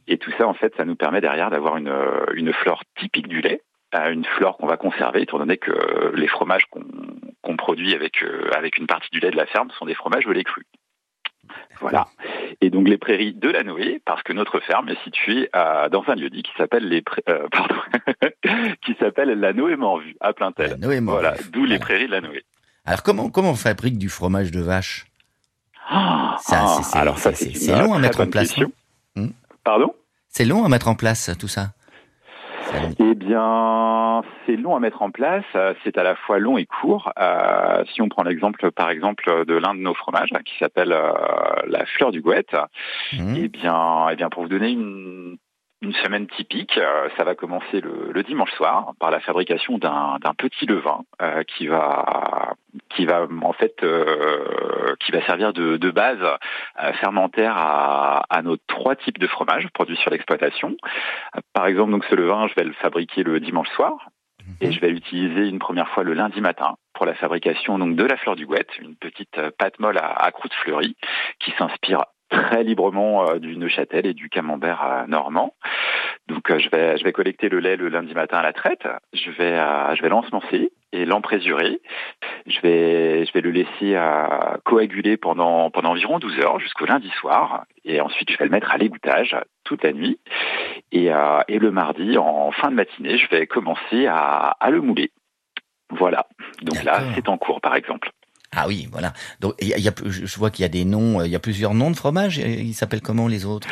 Et tout ça en fait, ça nous permet derrière d'avoir une une flore typique du lait euh, une flore qu'on va conserver, étant donné que les fromages qu'on qu'on produit avec, avec une partie du lait de la ferme sont des fromages au lait cru. Voilà. Et donc les prairies de la Noé, parce que notre ferme est située euh, dans un lieu dit qui s'appelle les prairies, pardon, qui s'appelle la Noé Morvue à Plaintel. Voilà, d'où les prairies de la Noé. Alors comment comment on fabrique du fromage de vache? Ah, Ça, c'est- c'est- alors ça, c'est- long à très mettre en place. question. Hmm? Pardon? C'est long à mettre en place tout ça? Eh bien, c'est long à mettre en place. euh, C'est à la fois long et court. Euh, si on prend l'exemple, par exemple, de l'un de nos fromages qui s'appelle euh, la fleur du Gouette, eh bien, eh bien, pour vous donner une, une semaine typique, euh, ça va commencer le, le dimanche soir par la fabrication d'un petit levain euh, qui va qui va en fait euh, qui va servir de, de base euh, fermentaire à, à nos trois types de fromages produits sur l'exploitation. Euh, Par exemple, donc ce levain, je vais le fabriquer le dimanche soir et je vais l'utiliser une première fois le lundi matin pour la fabrication donc de la fleur du gouette, une petite pâte molle à, à croûte fleurie qui s'inspire très librement euh, du Neuchâtel et du camembert euh, normand. Donc euh, je vais je vais collecter le lait le lundi matin à la traite, je vais euh, je vais l'ensemencer et l'emprésurer. Je vais je vais le laisser coaguler pendant pendant environ 12 heures jusqu'au lundi soir et ensuite je vais le mettre à l'égouttage toute la nuit et euh, et le mardi en fin de matinée, je vais commencer à à le mouler. Voilà. Donc là, c'est en cours par exemple. Ah oui, voilà. Donc il y a- y a- je vois qu'il y a des noms, euh, il y a plusieurs noms de fromages. Ils s'appellent comment les autres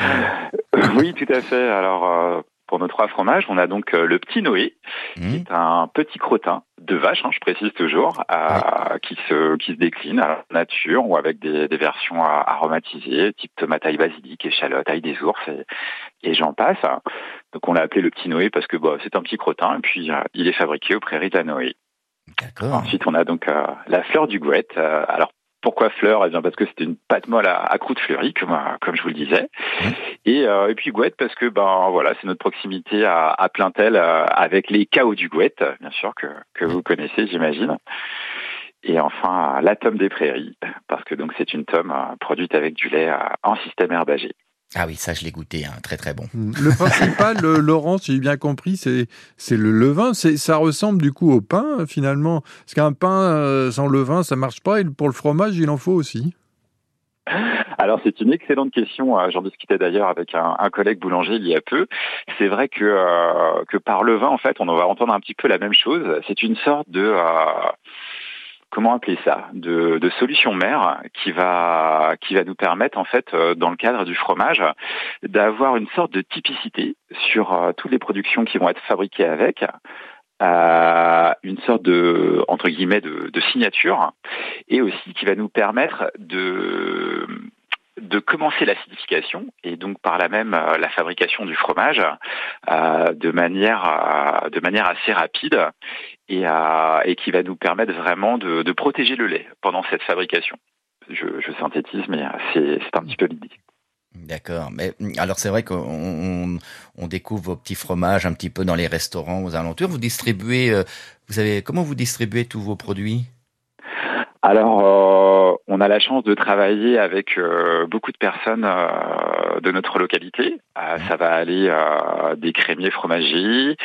Oui, tout à fait. Alors, euh, pour nos trois fromages, on a donc euh, le petit Noé, qui est un petit crottin de vache, hein, je précise toujours, euh, qui se qui se décline à la nature ou avec des, des versions euh, aromatisées, type tomate ail basilic, échalote, ail des ours et, et j'en passe. Donc, on l'a appelé le petit Noé parce que bah, c'est un petit crottin et puis euh, il est fabriqué aux prairies de la Noé. Ensuite, on a donc euh, la fleur du Gouette. Euh, alors, pourquoi fleur? Eh bien, parce que c'était une pâte molle à, à croûte fleurie, comme, euh, comme je vous le disais. Et, euh, et puis Gouette, parce que ben voilà, c'est notre proximité à, à Plaintel euh, avec les chaos du Gouette, bien sûr que, que vous connaissez, j'imagine. Et enfin, la tome des prairies, parce que donc c'est une tome produite avec du lait en système herbagé. Ah oui, ça je l'ai goûté, hein, très très bon. Le principal, le- Laurent, si j'ai bien compris, c'est c'est le levain. C'est ça ressemble du coup au pain finalement. Parce qu'un pain euh, sans levain, ça marche pas. Et pour le fromage, il en faut aussi. Alors c'est une excellente question. Euh, J'en discutais d'ailleurs avec un, un collègue boulanger il y a peu. C'est vrai que euh, que par le vin, en fait, on va entendre un petit peu la même chose. C'est une sorte de euh, comment appeler ça de, solution mère qui va qui va nous permettre en fait euh, dans le cadre du fromage d'avoir une sorte de typicité sur euh, toutes les productions qui vont être fabriquées avec euh, une sorte de entre guillemets de, signature et aussi qui va nous permettre de de commencer l'acidification et donc par là même la fabrication du fromage de manière de manière assez rapide et, et qui va nous permettre vraiment de, de protéger le lait pendant cette fabrication. Je, je synthétise, mais euh, c'est un petit peu l'idée. D'accord. Mais mm, alors c'est vrai qu'on on, on découvre vos petits fromages un petit peu dans les restaurants aux alentours. Vous distribuez, euh, vous avez comment vous distribuez tous vos produits? Alors, euh, on a la chance de travailler avec euh, beaucoup de personnes euh, de notre localité. Euh, ça va aller des crémiers fromagers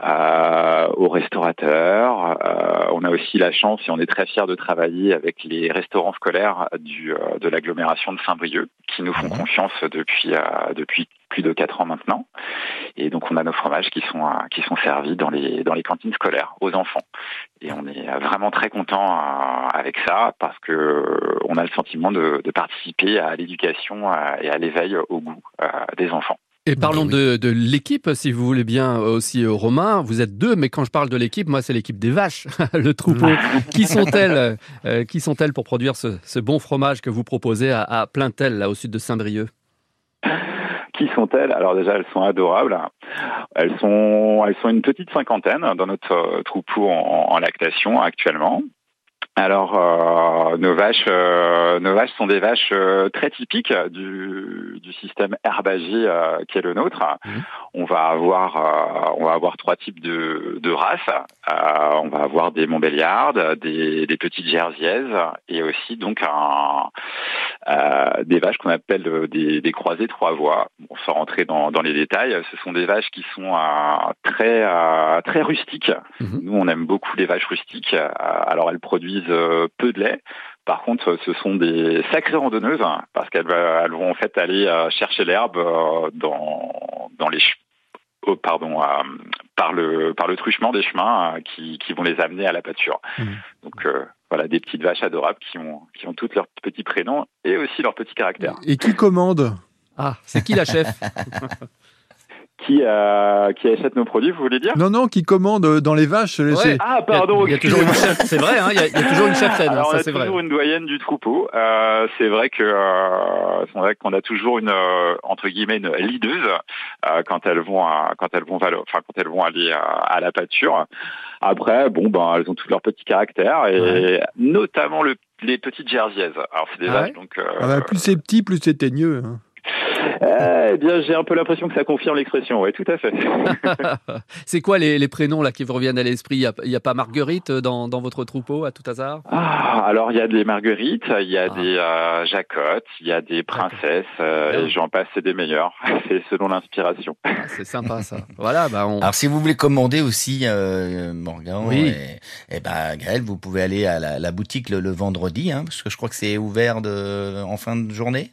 aux restaurateurs. Euh, on a aussi la chance et on est très fiers de travailler avec les restaurants scolaires du, euh, de l'agglomération de Saint-Brieuc qui nous font confiance depuis, euh, depuis plus de quatre ans maintenant. Et donc on a nos fromages qui sont, euh, qui sont servis dans les, dans les cantines scolaires aux enfants. Et on est euh, vraiment très content euh, avec ça parce que euh, on a le sentiment de, de participer à l'éducation euh, et à l'éveil au goût euh, des enfants. Et parlons de, de l'équipe, si vous voulez bien euh, aussi, euh, Romain. Vous êtes deux, mais quand je parle de l'équipe, moi, c'est l'équipe des vaches, le troupeau. qui sont-elles euh, Qui sont-elles pour produire ce, ce bon fromage que vous proposez à, à Plaintel, là, au sud de Saint-Brieuc? Qui sont-elles? Alors déjà, elles sont adorables. Elles sont, elles sont une petite cinquantaine dans notre troupeau en, en lactation actuellement. Alors, euh, nos vaches, euh, nos vaches sont des vaches euh, très typiques du, du système herbagé euh, qui est le nôtre. On va avoir, on va avoir trois types de, de races. On va avoir des Montbéliardes, des, des petites Jersiaises et aussi donc un, des vaches qu'on appelle des, des croisées trois voies. Bon, sans rentrer dans, dans les détails, ce sont des vaches qui sont très très rustiques. Nous, on aime beaucoup les vaches rustiques. Alors, elles produisent peu de lait. Par contre, ce sont des sacrées randonneuses hein, parce qu'elles elles vont en fait aller euh, chercher l'herbe euh, dans dans les oh, pardon euh, par le par le truchement des chemins euh, qui, qui vont les amener à la pâture. Donc euh, voilà des petites vaches adorables qui ont qui ont toutes leurs petits prénoms et aussi leurs petits caractères. Et qui commande Ah, c'est qui la chef? Qui euh, qui achète nos produits, vous voulez dire Non, non, qui commande euh, dans les vaches. c'est- Ah pardon. Il y a toujours une chef, c'est vrai, hein, il y a- il y a toujours une cheftaine, hein, Alors, ça on a c'est vrai. toujours une doyenne du troupeau. Euh, c'est vrai que euh, c'est vrai qu'on a toujours une euh, entre guillemets une leaduse euh, quand elles vont à- quand elles vont enfin quand elles vont aller à, à la pâture. Après, bon ben elles ont tous leurs petits caractères et notamment le, les petites jersiaises. Alors c'est des Ah vaches ouais donc. euh, Ah bah, plus c'est petit, plus c'est teigneux. hein. Eh bien, j'ai un peu l'impression que ça confirme l'expression. Oui, tout à fait. c'est quoi les, les prénoms là qui vous reviennent à l'esprit? Il n'y a, pas Marguerite euh, dans, dans votre troupeau à tout hasard? Ah, alors il y a des marguerites, il y a des euh, jacottes, il y a des princesses, euh, et j'en passe, c'est des meilleurs. C'est selon l'inspiration. C'est sympa ça. Voilà, bah on. Alors si vous voulez commander aussi, euh, Morgan, Oui. et, et ben Gaël, vous pouvez aller à la, la boutique le, le vendredi, hein, parce que je crois que c'est ouvert de, en fin de journée.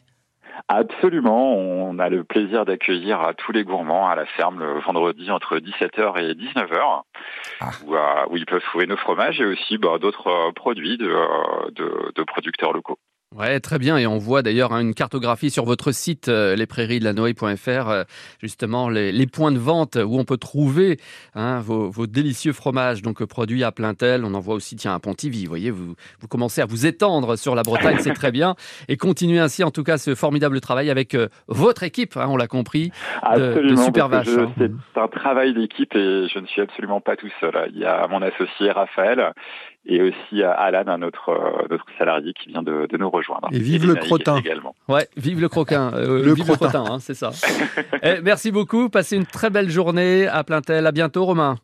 Absolument, on a le plaisir d'accueillir tous les gourmands à la ferme le vendredi entre 17h et 19h, où, euh, où ils peuvent trouver nos fromages et aussi bah, d'autres euh, produits de, euh, de, de producteurs locaux. Ouais, très bien. Et on voit d'ailleurs hein, une cartographie sur votre site, euh, lesprairiesdelanoë.fr, euh, justement les, les points de vente où on peut trouver hein, vos, vos délicieux fromages, donc euh, produits à Plaintel. On en voit aussi, tiens, à Pontivy. Vous voyez, vous, vous commencez à vous étendre sur la Bretagne, c'est très bien. Et continuez ainsi, en tout cas, ce formidable travail avec euh, votre équipe, hein, on l'a compris, de, de Absolument, super je- hein. c'est un travail d'équipe et je ne suis absolument pas tout seul. Il y a mon associé Raphaël et aussi euh, Alan, un autre, euh, notre salarié qui vient de, de nous rejoindre. Et vive le Naïg crotin. également. Ouais, vive le croquin. euh, Le vive crottin. le crottin, hein, c'est ça. Eh, merci beaucoup. Passez une très belle journée à Plaintel. À bientôt, Romain.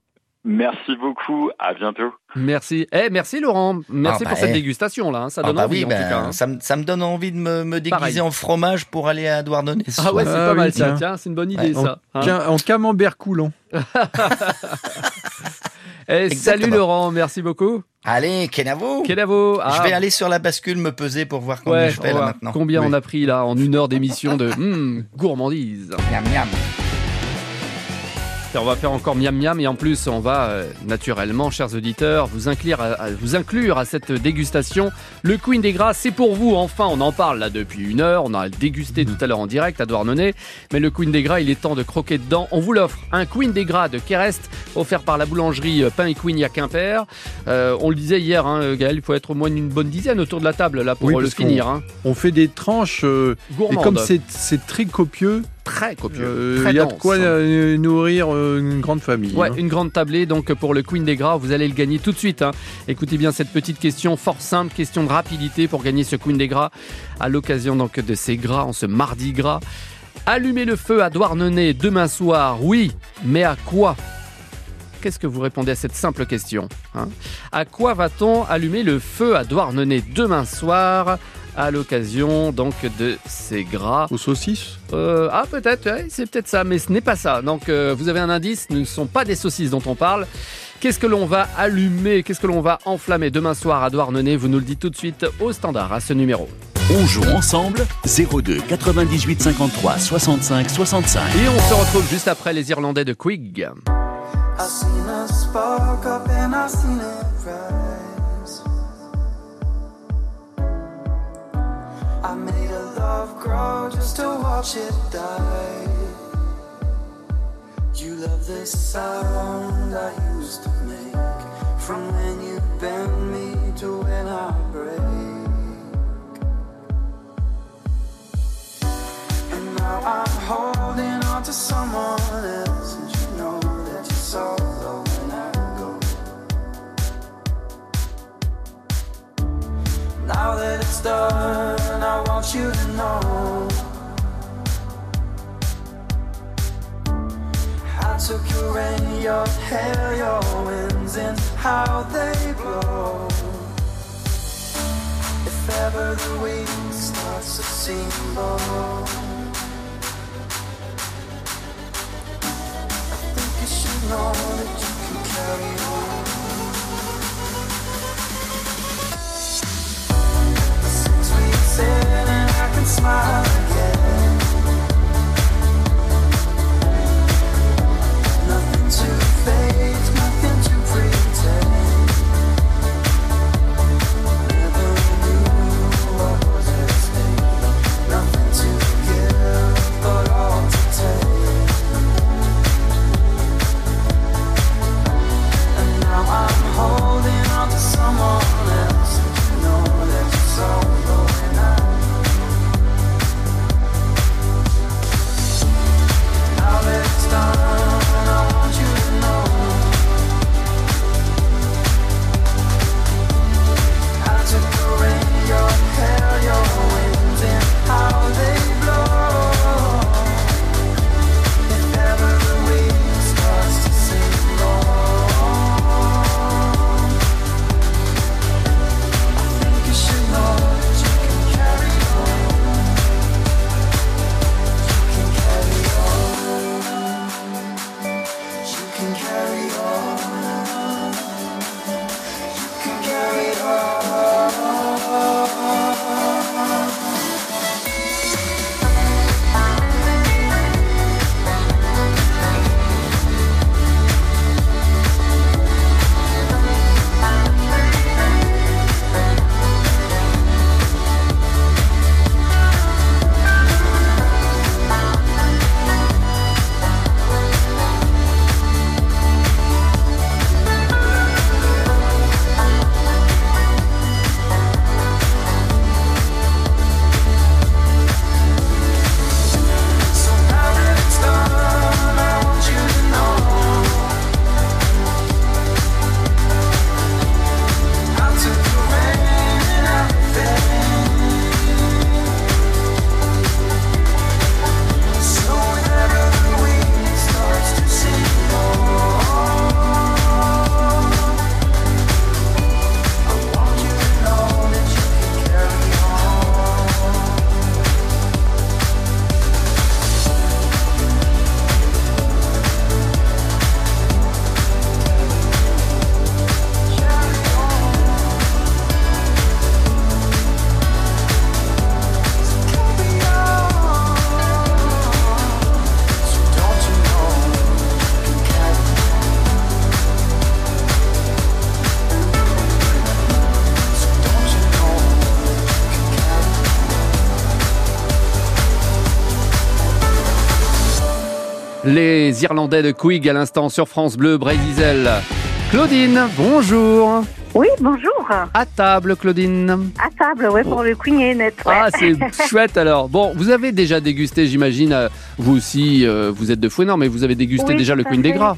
Merci beaucoup, à bientôt. Merci. Eh, merci Laurent. Merci Ah, pour bah, cette eh. dégustation là. Ça Ah donne bah envie oui, en tout cas. hein. ça, me, ça me donne envie de me, me déguiser Pareil. en fromage pour aller à Douarnenez. Ah ouais, c'est Ah pas oui, mal ça. tiens. Tiens, c'est une bonne idée En, ça. hein. tiens, en camembert coulant. Eh, salut. Laurent, merci beaucoup. Allez, Kenavo Kenavo. ah, Je vais aller sur la bascule me peser pour voir combien Ouais, je fais on là maintenant. Combien Oui. on a pris là en une heure d'émission de hmm, gourmandise. Miam, miam. On va faire encore miam miam et en plus on va euh, naturellement, chers auditeurs, vous inclure, à, à- vous inclure à cette dégustation. Le Queen des Gras, c'est pour vous. Enfin, on en parle là depuis une heure. On a dégusté tout à l'heure en direct à Douarnenez. Mais le Queen des Gras, il est temps de croquer dedans. On vous l'offre. Un Queen des Gras de Kerest, offert par la boulangerie euh, Pain et Queen à Quimper. Euh, on le disait hier, hein, Gaël, il faut être au moins une bonne dizaine autour de la table là pour Oui, le finir. hein. On fait des tranches. euh, et comme c'est très copieux, Très copieux. euh, il y a de quoi euh, nourrir euh, une grande famille. Ouais, hein. une grande tablée donc pour le Queen des Gras, vous allez le gagner tout de suite. hein. Écoutez bien cette petite question fort simple, question de rapidité pour gagner ce Queen des Gras à l'occasion donc de ces gras en ce mardi gras. Allumer le feu à Douarnenez demain soir, oui, mais à quoi? Qu'est-ce que vous répondez à cette simple question hein? À quoi va-t-on allumer le feu à Douarnenez demain soir? À l'occasion donc de ces gras Aux saucisses euh, ah peut-être, ouais, c'est peut-être ça, mais ce n'est pas ça. Donc euh, vous avez un indice, ce ne sont pas des saucisses dont on parle. Qu'est-ce que l'on va allumer Qu'est-ce que l'on va enflammer demain soir à Douarnenez? Vous nous le dites tout de suite au standard à ce numéro. On joue ensemble 02 98 53 65 65. Et on se retrouve juste après les Irlandais de Quig. I seen a spark up and I seen it rise. I made a love grow just to watch it die. You love the sound I used to make from when you bend me to when I break. And now I'm holding on to someone else, and you know that you're solo when I go. Now that it's done, want you to know. I took your rain, your hair, your winds, and how they blow. If ever the wind starts to seem low. I think you should know that you can carry on. Smile Les Irlandais de Quig à l'instant sur France Bleu, Brésil. Claudine, bonjour. Oui, bonjour. À table, Claudine. À table, ouais, pour le Queen et net. ouais. Ah, c'est chouette alors. Bon, vous avez déjà dégusté, j'imagine, euh, vous aussi, euh, vous êtes de Fouenan, mais vous avez dégusté Oui, déjà le Queen des. Gras.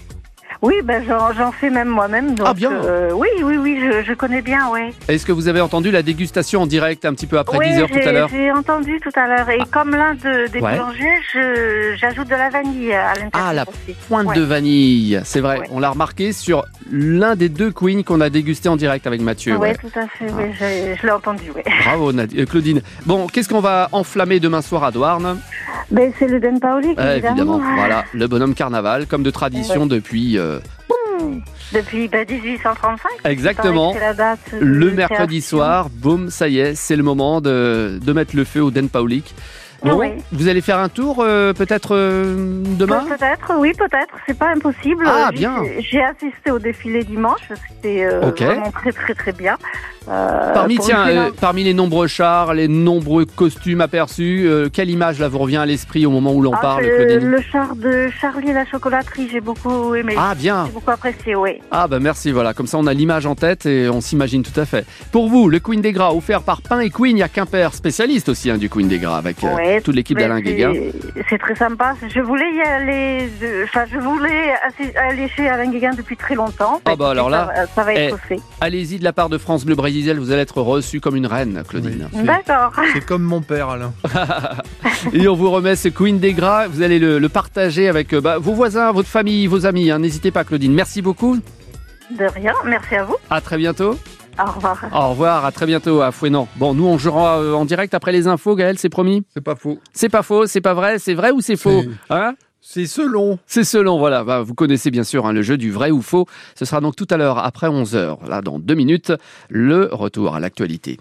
Oui, ben j'en fais même moi-même. Ah, bien. euh, oui, oui, oui, je, je connais bien, ouais. Est-ce que vous avez entendu la dégustation en direct un petit peu après oui, 10 heures tout j'ai- à l'heure J'ai entendu tout à l'heure. Et comme l'un de, des Ouais. boulangers, j'ajoute de la vanille à l'intérieur. Ah, la aussi. pointe Ouais. de vanille, c'est vrai. On l'a remarqué sur l'un des deux Queen qu'on a dégusté en direct avec Mathieu. Oui, tout à fait, oui, j'ai- je l'ai entendu, oui. Bravo euh, Claudine. Bon, qu'est-ce qu'on va enflammer demain soir à Douarn? Ben, c'est le Den Paoli, Euh, évidemment. Voilà, le bonhomme carnaval, comme de tradition depuis euh, Depuis ben, 1835. Exactement. C'est la date de le mercredi soir. Boum, ça y est, c'est le moment de, de mettre le feu au Den Paulik. Bon, Ouais. vous allez faire un tour euh, peut-être euh, demain? Peut-être, oui, peut-être. C'est pas impossible. Ah, J'ai- bien. J'ai assisté au défilé dimanche. C'était euh, vraiment très, très, très bien. Euh, Parmi, tiens, euh, parmi les nombreux chars, les nombreux costumes aperçus, euh, quelle image là vous revient à l'esprit au moment où l'on Ah, parle, le char de Charlie et la chocolaterie, j'ai beaucoup aimé. Ah, bien. J'ai beaucoup apprécié, oui. Ah bah merci, voilà, comme ça on a l'image en tête et on s'imagine tout à fait. Pour vous, le Queen des Gras offert par Pain et Queen, il y a Quimper, spécialiste aussi hein, du Queen des Gras avec euh, Ouais, toute l'équipe d'Alain c'est- Guéguin. C'est très sympa. Je voulais y aller, enfin, je voulais aller chez Alain Guéguin depuis très longtemps. Ah bah alors là, Ça, va- ça va être eh, fait. allez-y de la part de France Bleu Brésil, vous allez être reçu comme une reine, Claudine. D'accord. C'est comme mon père, Alain. Et on vous remet ce Queen des Gras, vous allez le, le partager avec euh, bah, vos voisins, votre famille, vos amis. hein. N'hésitez pas, Claudine. Merci beaucoup. De rien. Merci à vous. À très bientôt. Au revoir. Au revoir, à très bientôt à Fouenan. Bon, nous on jouera euh, en direct après les infos, Gaël, c'est promis? C'est pas faux. C'est pas faux, c'est pas vrai, c'est vrai ou c'est faux hein? C'est selon. C'est selon, voilà. Bah, vous connaissez bien sûr hein, le jeu du vrai ou faux. Ce sera donc tout à l'heure après 11h. Là, dans deux minutes, le retour à l'actualité.